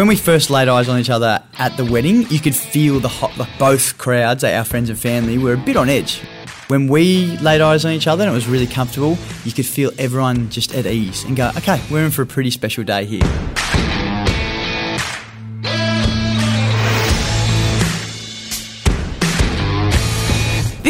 when we first laid eyes on each other at the wedding, you could feel the hot, like both crowds, our friends and family, were a bit on edge. When we laid eyes on each other and it was really comfortable, you could feel everyone just at ease and go, okay, we're in for a pretty special day here.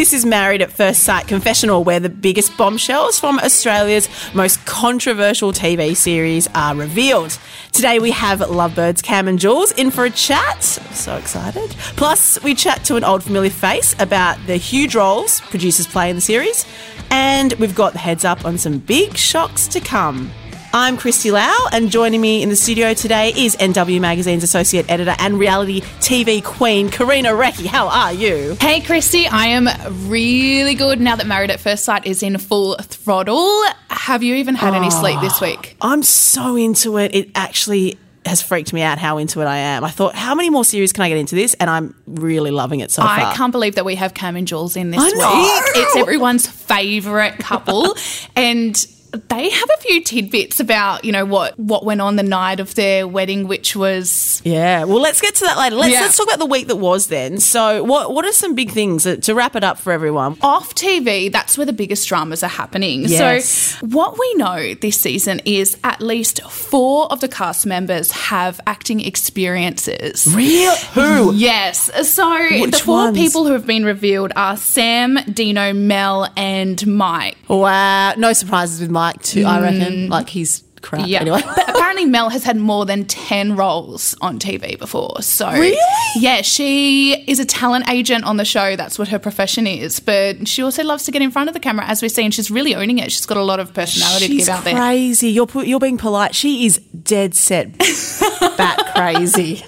This is Married at First Sight Confessional, where the biggest bombshells from Australia's most controversial TV series are revealed. Today we have Lovebirds Cam and Jules in for a chat. So excited. Plus, we chat to an old familiar face about the huge roles producers play in the series. And we've got the heads up on some big shocks to come. I'm Christy Lau, and joining me in the studio today is NW Magazine's associate editor and reality TV queen, Karina Recchi. How are you? Hey, Christy, I am really good now that Married at First Sight is in full throttle. Have you even had any sleep this ah, week? I'm so into it. It actually has freaked me out how into it I am. I thought, how many more series can I get into this? And I'm really loving it so far. I can't believe that we have Cam and Jules in this I week. know. It's everyone's favourite couple. and they have a few tidbits about, you know, what what went on the night of their wedding, which was Yeah, well, let's get to that later. Let's, Yeah. let's talk about the week that was then. So, what what are some big things that, to wrap it up for everyone? off TV, that's where the biggest dramas are happening. Yes. So, what we know this season is at least four of the cast members have acting experiences. Real? Who? Yes. So Which the four ones? people who have been revealed are Sam, Dino, Mel, and Mike. Wow, no surprises with Mike too. I reckon, like he's crap. Mm. Yeah. Anyway, but apparently Mel has had more than 10 roles on TV before. So Really? Yeah, she is a talent agent on the show. That's what her profession is. But she also loves to get in front of the camera as we see and she's really owning it. She's got a lot of personality she's to give out there. crazy. You're you're being polite. She is dead set, bat crazy.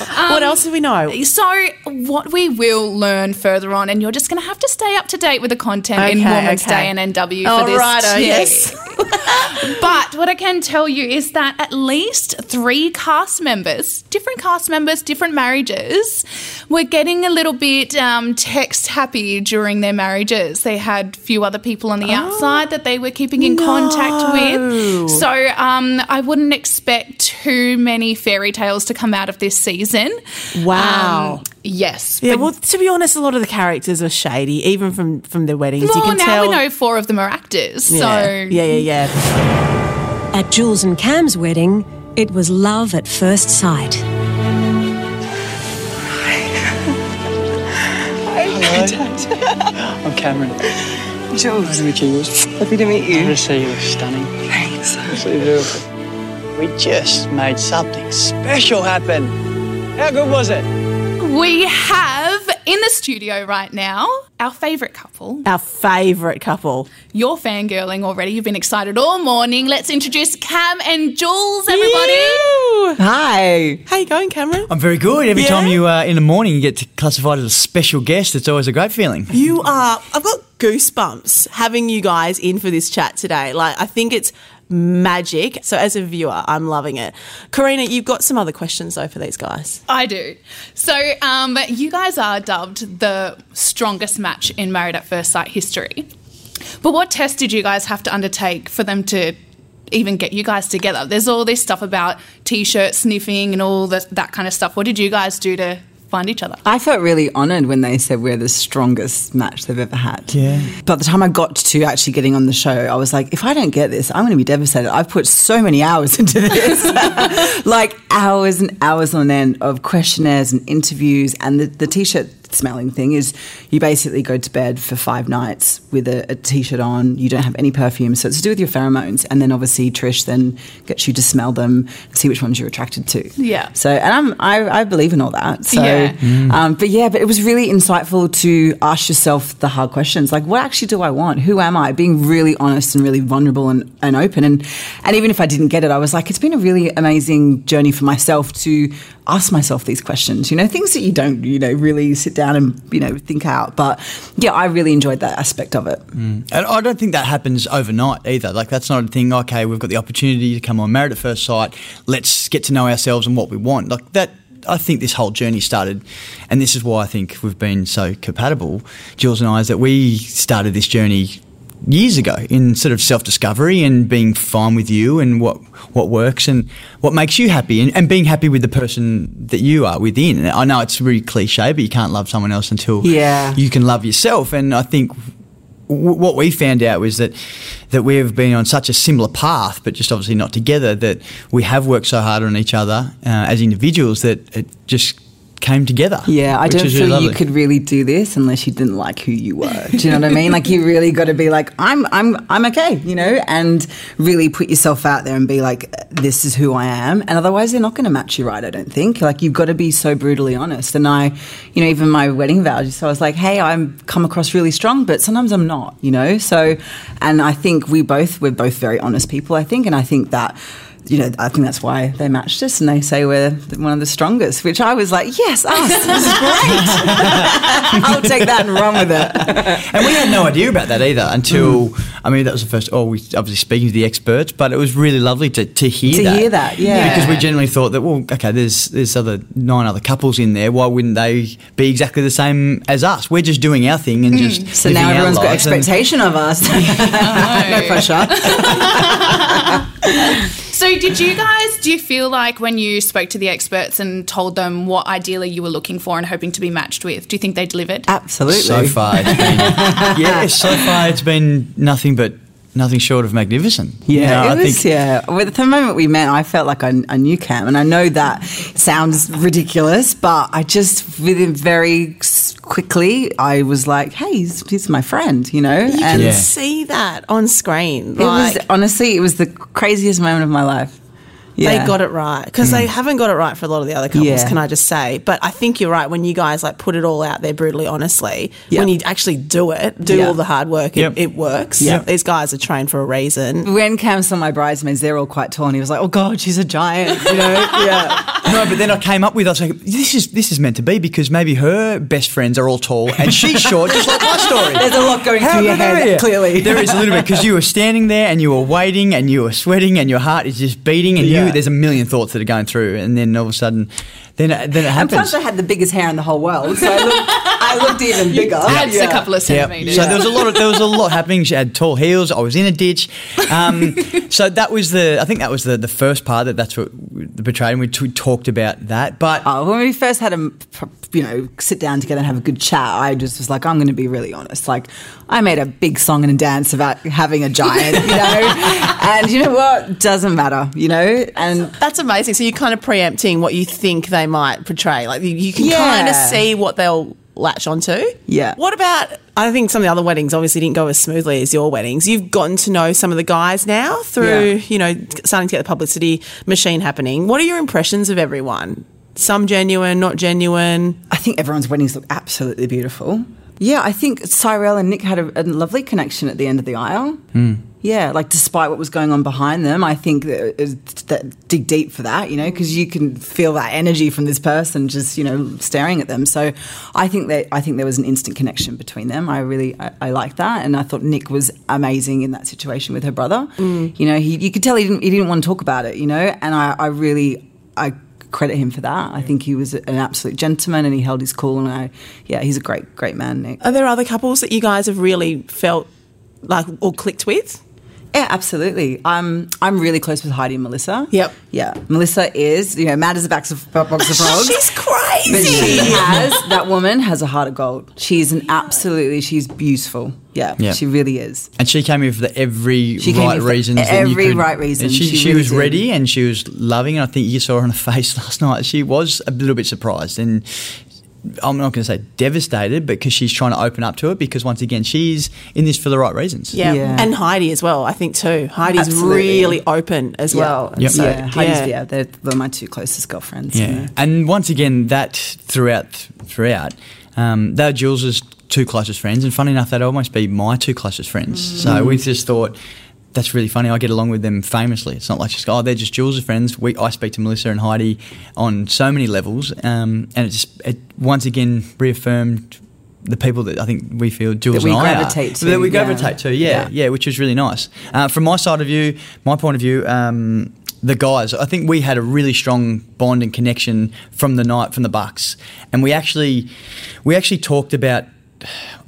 Um, what else do we know? So, what we will learn further on, and you're just going to have to stay up to date with the content in Okay, Women's okay. Day and NW for All this. righto, yes. but what I can tell you is that at least three cast members, different cast members, different marriages, were getting a little bit um, text happy during their marriages. They had a few other people on the outside that they were keeping in contact with. So um, I wouldn't expect too many fairy tales to come out of this season. Wow. Um, yes. yeah, well, to be honest, a lot of the characters are shady, even from from their weddings. you well, can now tell. we know four of them are actors. Yeah. So yeah, yeah, yeah. At Jules and Cam's wedding, it was love at first sight. I'm Cameron. Jules. Nice to meet you, Jules. Happy to meet Good you. to see you. Stunning. Thanks. Absolutely beautiful. We just made something special happen. How good was it? We have in the studio right now our favourite couple. Our favourite couple. You're fangirling already. You've been excited all morning. Let's introduce Cam and Jules, everybody. Ew. Hi. How you going, Cameron? I'm very good. Every Yeah? time you, uh, in the morning, you get to classified as a special guest, it's always a great feeling. You are. I've got goosebumps having you guys in for this chat today. Like, I think it's magic. So, as a viewer, I'm loving it. Karina, you've got some other questions though for these guys. I do. So, um, you guys are dubbed the strongest match in Married at First Sight history. But what test did you guys have to undertake for them to even get you guys together? There's all this stuff about t-shirt sniffing and all that that kind of stuff. What did you guys do to find each other? I felt really honoured when they said we're the strongest match they've ever had. Yeah. By the time I got to actually getting on the show, I was like, if I don't get this, I'm going to be devastated. I've put so many hours into this, like hours and hours on end of questionnaires and interviews. And the, the t-shirt smelling thing is you basically go to bed for five nights with a, a t-shirt on. You don't have any perfume, so it's to do with your pheromones. And then obviously Trish then gets you to smell them, and see which ones you're attracted to. Yeah. So and I'm I, I believe in all that. So Yeah. um, but yeah, but it was really insightful to ask yourself the hard questions like what actually do I want? Who am I? Being really honest and really vulnerable and, and open. And and even if I didn't get it, I was like, it's been a really amazing journey for myself to ask myself these questions. You know, things that you don't, you know, really sit down and, you know, think out. But yeah, I really enjoyed that aspect of it. Mm. And I don't think that happens overnight either. Like that's not a thing. Okay, we've got the opportunity to come on Married at First Sight. Let's get to know ourselves and what we want. Like that. I think this whole journey started, and this is why I think we've been so compatible, Jules and I, is that we started this journey years ago in sort of self discovery and being fine with you and what what works and what makes you happy and, and being happy with the person that you are within. I know it's really cliche, but you can't love someone else until Yeah. you can love yourself. And I think w- what we found out was that that we have been on such a similar path, but just obviously not together. That we have worked so hard on each other uh, as individuals that it just came together. Yeah, I don't feel really you could really do this unless you didn't like who you were. Do you know what I mean? Like you really got to be like, I'm, I'm, I'm okay, you know, and really put yourself out there and be like, this is who I am. And otherwise, they're not going to match you right. I don't think. Like you've got to be so brutally honest. And I, you know, even my wedding vows, so I was like, hey, I'm come across really strong, but sometimes I'm not, you know. So, and I think we both we're both very honest people. I think, and I think that you know, I think that's why they matched us and they say we're one of the strongest, which I was like, yes, us, this is great. I'll take that and run with it. And we had no idea about that either until, I mean, that was the first, oh, we obviously speaking to the experts, but it was really lovely to, to hear To that. hear that, yeah. Because we generally thought that, well, okay, there's there's other nine other couples in there. Why wouldn't they be exactly the same as us? We're just doing our thing and just. Mm. So living now our everyone's got lives and- expectation of us. no pressure. So, did you guys, do you feel like when you spoke to the experts and told them what ideally you were looking for and hoping to be matched with, do you think they delivered? Absolutely. So far, it's been, yeah, so far it's been nothing but nothing short of magnificent. Yeah, You know, it I was. think yeah, with the moment we met, I felt like I, I knew Cam, and I know that sounds ridiculous, but I just within very s- quickly, I was like, "Hey, he's, he's my friend," you know. You can and Yeah. see that on screen. it Like, was honestly, it was the craziest moment of my life. They got it right because they mm. haven't got it right for a lot of the other couples. Yeah. Can I just say? But I think you're right when you guys like put it all out there brutally, honestly. Yeah. When you actually do it, do Yeah. all the hard work, it, Yep. it works. Yep. These guys are trained for a reason. When Cam saw my bridesmaids, they're all quite tall, and he was like, "Oh God, she's a giant," you know? yeah. No, but then I came up with I was like, this is this is meant to be because maybe her best friends are all tall and she's short, just like my story. There's a lot going How through your head, you? clearly. There is a little bit because you were standing there and you were waiting and you were sweating and your heart is just beating and Yeah. you there's a million thoughts that are going through and then all of a sudden, then it, then it And happens. plus, I had the biggest hair in the whole world, so I looked, I looked even bigger. Adds Yeah. a couple of Yeah. centimetres. So there was a lot of there was a lot happening. She had tall heels. I was in a ditch. Um, so that was the I think that was the, the first part that that's what the betrayal. And we t- talked about that, but Oh, when we first had a, you know, sit down together and have a good chat, I just was like, I'm going to be really honest. Like, I made a big song and a dance about having a giant, you know, and you know what? Doesn't matter, you know, and That's amazing. So you're kind of preempting what you think they might portray. Like you, you can Yeah. kind of see what they'll latch onto. Yeah. What about? I think some of the other weddings obviously didn't go as smoothly as your weddings. You've gotten to know some of the guys now through, Yeah. you know, starting to get the publicity machine happening. What are your impressions of everyone? Some genuine, not genuine. I think everyone's weddings look absolutely beautiful. Yeah, I think Cyrell and Nick had a, a lovely connection at the end of the aisle. Hmm. Yeah, like despite what was going on behind them, I think that, that dig deep for that, you know, because you can feel that energy from this person just, you know, staring at them. So I think that I think there was an instant connection between them. I really I, I like that, and I thought Nick was amazing in that situation with her brother. Mm. You know, he you could tell he didn't he didn't want to talk about it, you know, and I, I really I credit him for that. I think he was an absolute gentleman and he held his cool. And I, yeah, he's a great, great man, Nick. Are there other couples that you guys have really felt like or clicked with? Yeah, absolutely. I'm I'm really close with Heidi and Melissa. Yep. Yeah, Melissa is you know mad as a box of, box of frogs. She's crazy. but crazy. she has that woman has a heart of gold. She's an absolutely she's beautiful. Yeah, Yeah. she really is. And she came in for the every She came right in for reasons. every could- right reason. She, She she, really was did. ready and she was loving. And I think you saw her on her face last night. She was a little bit surprised. And I'm not going to say devastated, but because she's trying to open up to it. Because once again, she's in this for the right reasons. Yeah. Yeah. and Heidi as well. I think too. Heidi's Absolutely. really open as well. Yep. So, yeah, Heidi's, yeah. yeah, they're, they're my two closest girlfriends. Yeah. And once again, that throughout, throughout, um, they're Jules's two closest friends. And funny enough, they'd almost be my two closest friends. Mm. So we just thought, that's really funny. I get along with them famously. It's not like just oh they're just Jules' friends. We I speak to Melissa and Heidi on so many levels, um, and it just it once again reaffirmed the people that I think we feel Jules That we and I gravitate are, to, that we yeah. gravitate to. Yeah, Yeah. yeah, which was really nice. Uh, from my side of view, my point of view. Um, the guys, I think we had a really strong bond and connection from the night from the Bucks, and we actually, we actually talked about.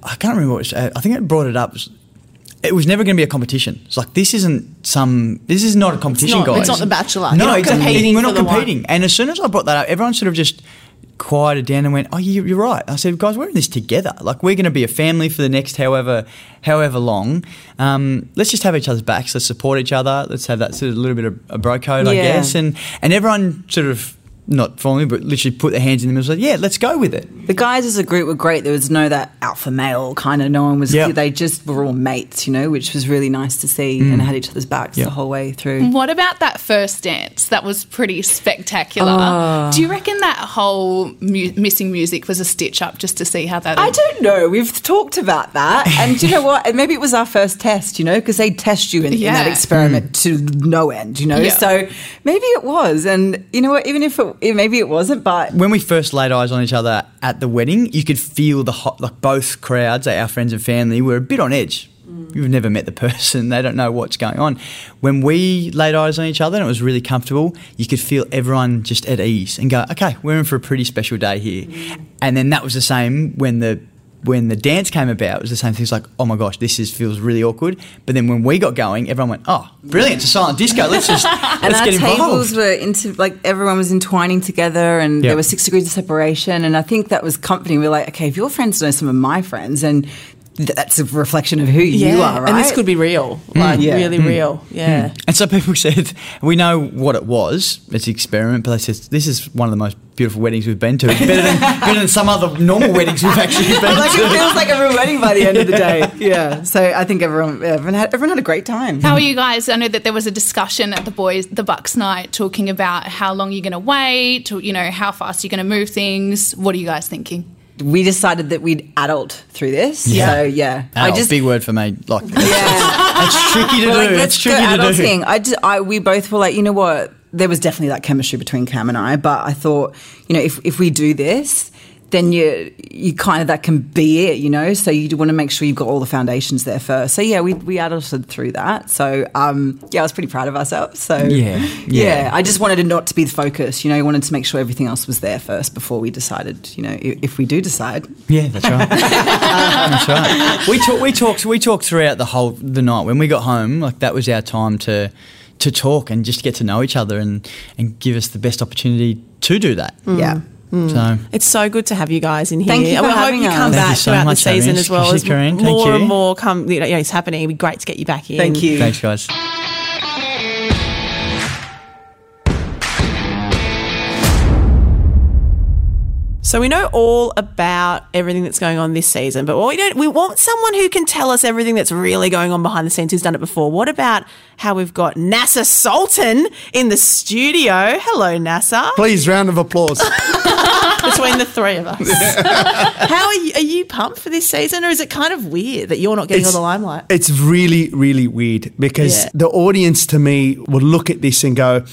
I can't remember what it was, I think it brought it up it was never going to be a competition. It's like this isn't some. This is not a competition, not- guys. it's not The Bachelor. No, exactly. competing We're not competing. And as soon as I brought that up, everyone sort of just quieted down and went, "Oh, you, you're right." I said, "Guys, we're in this together. Like we're going to be a family for the next however however long. Um, let's just have each other's backs. Let's support each other. Let's have that sort of little bit of a bro code, I guess." And and everyone sort of not formally, but literally put their hands in the middle and said, "Yeah, let's go with it." The guys as a group were great. There was no that alpha male kind of. No one was. Yeah. They just were all mates, you know, which was really nice to see, and had each other's backs Yeah. the whole way through. What about that first dance? That was pretty spectacular. Ah. Do you reckon that whole mu- missing music was a stitch up just to see how that? I don't know. We've talked about that, and you know what? Maybe it was our first test, you know, because they test you in, in that Yeah. experiment to no end, you know. Yeah. So maybe it was, and you know what? Even if it, maybe it wasn't, but when we first laid eyes on each other at the wedding, you could feel the hot, like both crowds, our friends and family, were a bit on edge. Mm. You've never met the person; they don't know what's going on. When we laid eyes on each other and it was really comfortable, you could feel everyone just at ease and go, "Okay, we're in for a pretty special day here." Mm. And then that was the same when the when the dance came about. It was the same thing. It's like, "Oh my gosh, this is feels really awkward." But then when we got going, everyone went, "Oh, brilliant! It's a silent disco. Let's just and let's our get tables involved." were into like everyone was entwining together, and Yeah. there were six degrees of separation, and I think that was comforting. We are like, okay, if your friends know some of my friends, and that's a reflection of who you are, right? And this could be real, mm. like Yeah. really mm. real. Mm. Yeah. And so people said, we know what it was. It's an experiment, but they said this is one of the most beautiful weddings we've been to. It's better than better than some other normal weddings we've actually been like it to. feels like a real wedding by the end of the day. Yeah. So I think everyone everyone had everyone had a great time. How are you guys? I know that there was a discussion at the boys, the Bucks night, talking about how long you're going to wait, or, you know, how fast you're going to move things. What are you guys thinking? We decided that we'd adult through this. Yeah. So yeah, Adult, big word for me. Like yeah. it's tricky to We're do. let's It's tricky to do. adulting. I, just, I we both were like, you know what? There was definitely that chemistry between Cam and I, but I thought, you know, if if we do this. Then you you kind of that can be it, you know. So you want to make sure you've got all the foundations there first. So yeah, we we adulted through that. So um, yeah, I was pretty proud of ourselves. So Yeah, yeah, yeah. I just wanted it not to be the focus. You know, I wanted to make sure everything else was there first before we decided. You know, if, we do decide, Yeah, that's right. that's right. We talk, we talked we talked throughout the whole the night when we got home. Like that was our time to to talk and just get to know each other and and give us the best opportunity to do that. yeah. Mm. So It's so good to have you guys in here. Thank you and for we hope having you us. come Thank back you so throughout much, the season Irene. as well. As Karen, thank more you. and more come, you know, it's happening. It'd be great to get you back in. Thank you. thanks, guys. So we know all about everything that's going on this season, but what we don't we want someone who can tell us everything that's really going on behind the scenes who's done it before. What about how we've got Nasser Sultan in the studio? Hello, Nasser. Please, round of applause. Between the three of us. how are you are you pumped for this season or is it kind of weird that you're not getting all the limelight? It's really, really weird because Yeah. the audience to me will look at this and go,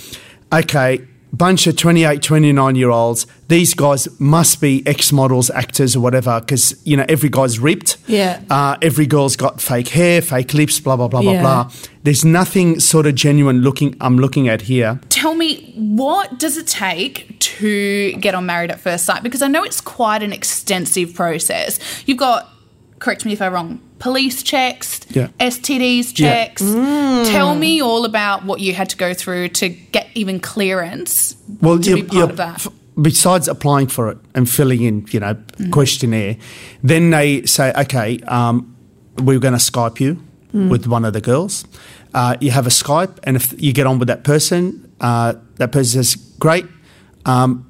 okay, bunch of 28, 29 year olds, these guys must be ex models, actors, or whatever, because, you know, every guy's ripped. Yeah. Uh, every girl's got fake hair, fake lips, blah, blah, blah, Yeah. blah, blah. There's nothing sort of genuine looking I'm looking at here. Tell me, what does it take to get on Married at First Sight? Because I know it's quite an extensive process. You've got, correct me if I'm wrong, police checks, Yeah. STDs Yeah. checks. Tell me all about what you had to go through to get even clearance Well, to you- be part you- of that. f- besides applying for it and filling in, you know, questionnaire, then they say, okay, um, we're going to Skype you with one of the girls. Uh, you have a Skype, and if you get on with that person, uh, that person says, great. Um,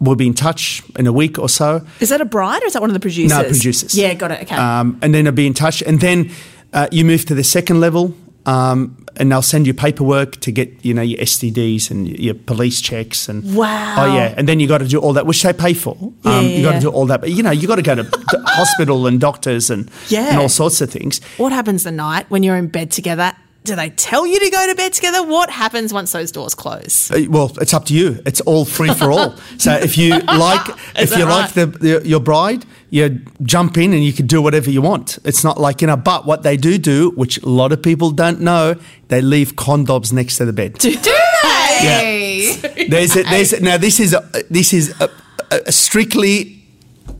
we'll be in touch in a week or so. Is that a bride or is that one of the producers? No, producers. Yeah, got it. Okay. Um, and then I'll be in touch. And then uh, you move to the second level, um, and they'll send you paperwork to get, you know, your STDs and your police checks. And Wow. Oh yeah, and then you got to do all that, which they pay for. Yeah, um, yeah, you got yeah. to do all that, but you know, you got to go to hospital and doctors and Yeah. and all sorts of things. what happens the night when you're in bed together? Do they tell you to go to bed together? What happens once those doors close? Uh, Well, it's up to you. It's all free for all. so if you like, if you right? like the, the your bride, you jump in and you can do whatever you want. It's not like you know. But what they do do, which a lot of people don't know, they leave condoms next to the bed. Do they? There's a, there's a, now this is a, this is a, a strictly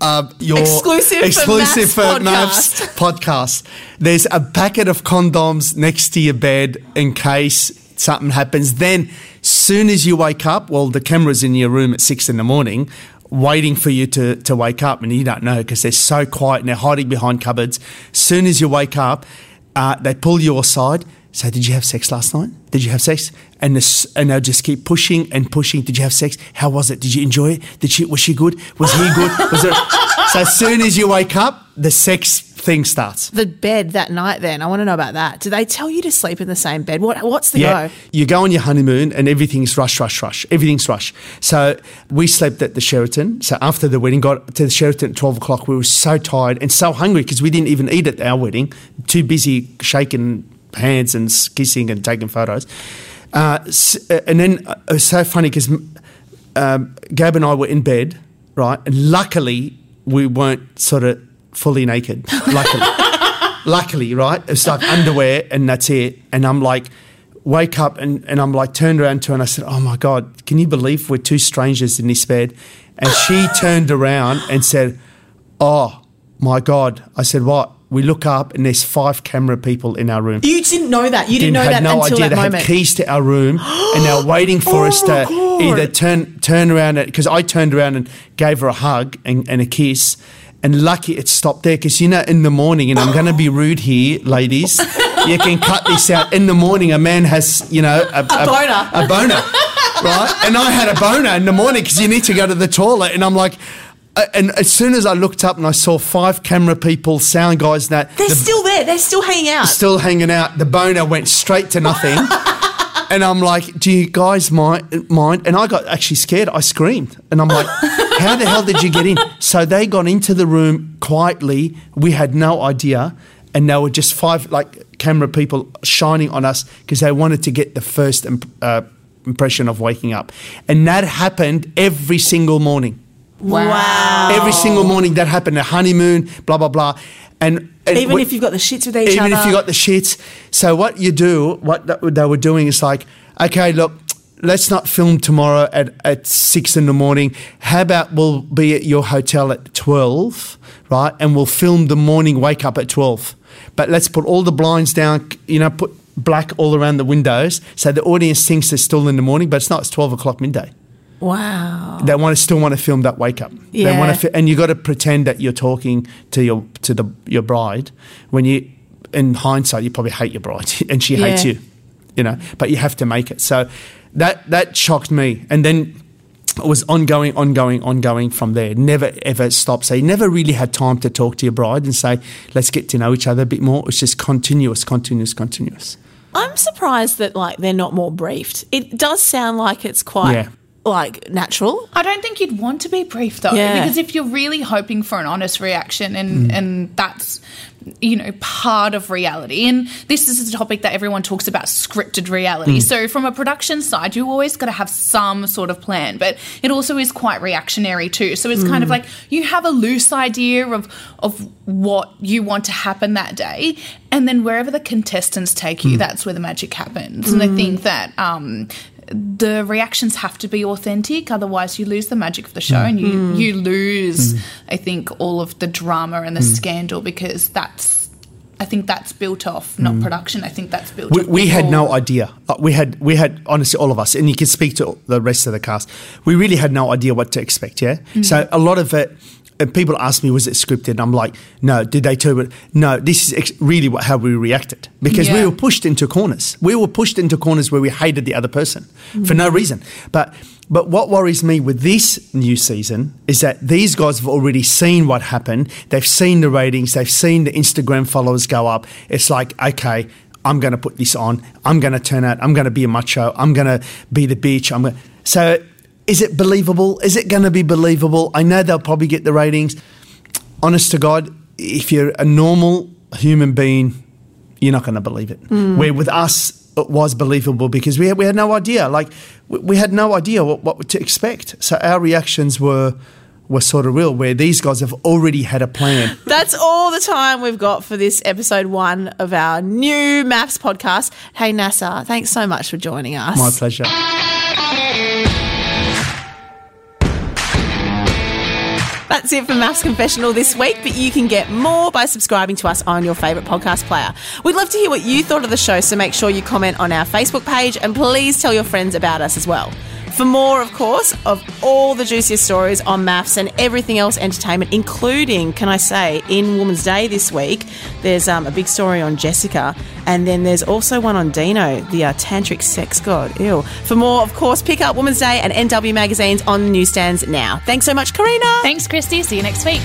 uh, your Exclusive for exclusive for MAFS podcast. There's a packet of condoms next to your bed in case something happens. Then, soon as you wake up, well, the camera's in your room at six in the morning. Waiting for you to, to wake up, and you don't know because they're so quiet and they're hiding behind cupboards. Soon as you wake up, uh, they pull you aside. Say, did you have sex last night? Did you have sex? And this, and they'll just keep pushing and pushing. Did you have sex? How was it? Did you enjoy it? Did she? Was she good? Was he good? Was it? So as soon as you wake up, the sex thing starts. The bed that night, then I want to know about that. Do they tell you to sleep in the same bed? What What's the Yeah, go? you go on your honeymoon and everything's rush, rush, rush. Everything's rush. So we slept at the Sheraton. So after the wedding, got to the Sheraton at twelve o'clock. We were so tired and so hungry because we didn't even eat at our wedding. Too busy shaking hands and kissing and taking photos. Uh, uh, and then uh, it was so funny because um, Gab and I were in bed, right? And luckily, we weren't sort of fully naked. Luckily, luckily, right? It's like underwear and that's it. And I'm like, wake up and, and I'm like turned around to her and I said, Oh my God, can you believe we're two strangers in this bed? And she turned around and said, Oh my God. I said, What? We look up and there's five camera people in our room You didn't know that. You didn't, know that. I had that no until idea that they moment. had keys to our room and they're waiting for us oh to Oh, God. either turn turn around because I turned around and gave her a hug and, and a kiss. And lucky it stopped there because you know in the morning, and I'm going to be rude here, ladies. You can cut this out. In the morning, a man has you know a, a boner. a boner, right? And I had a boner in the morning because you need to go to the toilet, and I'm like. Uh, And as soon as I looked up and I saw five camera people, sound guys, and that They're the- still there. They're still hanging out. still hanging out. The boner went straight to nothing. and I'm like, do you guys mind, mind? And I got actually scared. I screamed. And I'm like, how the hell did you get in? So they got into the room quietly. We had no idea. And there were just five like camera people shining on us because they wanted to get the first imp- uh, impression of waking up. And that happened every single morning. Wow. Every single morning that happened. A honeymoon, blah, blah, blah. And, and Even we- if you've got the shits with each even other. Even if you've got the shits. So what you do, what they were doing is like, okay, look, let's not film tomorrow at, at six in the morning. How about we'll be at your hotel at twelve, right? And we'll film the morning wake up at twelve. But let's put all the blinds down, you know, put black all around the windows so the audience thinks it's still in the morning, but it's not. It's twelve o'clock midday. Wow. They want to still want to film that wake up. They Yeah. want to, fi- and you got to pretend that you're talking to your to the your bride when you, in hindsight, you probably hate your bride and she hates you, you know. But you have to make it. So that that shocked me, and then it was ongoing, ongoing, ongoing from there. Never ever stopped. So you never really had time to talk to your bride and say, "Let's get to know each other a bit more." It's just continuous, continuous, continuous. I'm surprised that like they're not more briefed. It does sound like it's quite Yeah. Like natural. I don't think you'd want to be brief though, Yeah. because if you're really hoping for an honest reaction, and mm. and that's you know part of reality, and this is a topic that everyone talks about scripted reality. Mm. So from a production side, you always got to have some sort of plan, but it also is quite reactionary too. So it's kind of mm. like you have a loose idea of of what you want to happen that day, and then wherever the contestants take you, that's where the magic happens. And I think that. Um, the reactions have to be authentic otherwise you lose the magic of the show and you mm. Mm. you lose mm. i think all of the drama and the scandal because that's i think that's built off not production i think that's built we, off we had no idea. Uh, We had we had honestly all of us, and you can speak to the rest of the cast. We really had no idea what to expect. Yeah, so a lot of it. And people ask me, was it scripted? And I'm like, no. Did they tell it? No. This is ex- really what, how we reacted because we were pushed into corners. We were pushed into corners where we hated the other person for no reason. But but what worries me with this new season is that these guys have already seen what happened. They've seen the ratings. They've seen the Instagram followers go up. It's like, okay, I'm going to put this on. I'm going to turn out. I'm going to be a macho. I'm going to be the bitch. I'm going so. Is it believable? Is it going to be believable? I know they'll probably get the ratings. Honest to God, if you're a normal human being, you're not going to believe it. Mm. Where with us, it was believable because we had, we had no idea. Like we, we had no idea what, what to expect. So our reactions were were sort of real. Where these guys have already had a plan. That's all the time we've got for this episode one of our new MAFS podcast. Hey, Nasser, thanks so much for joining us. My pleasure. That's it for MAFS Confessional this week, but you can get more by subscribing to us on your favourite podcast player. We'd love to hear what you thought of the show, so make sure you comment on our Facebook page and please tell your friends about us as well. For more, of course, of all the juiciest stories on MAFS and everything else entertainment, including, can I say, in Women's Day this week, there's um, a big story on Jessica, and then there's also one on Dino, the uh, tantric sex god. Ew. For more, of course, pick up Women's Day and NW magazines on newsstands now. Thanks so much, Karina. Thanks, Christy. See you next week.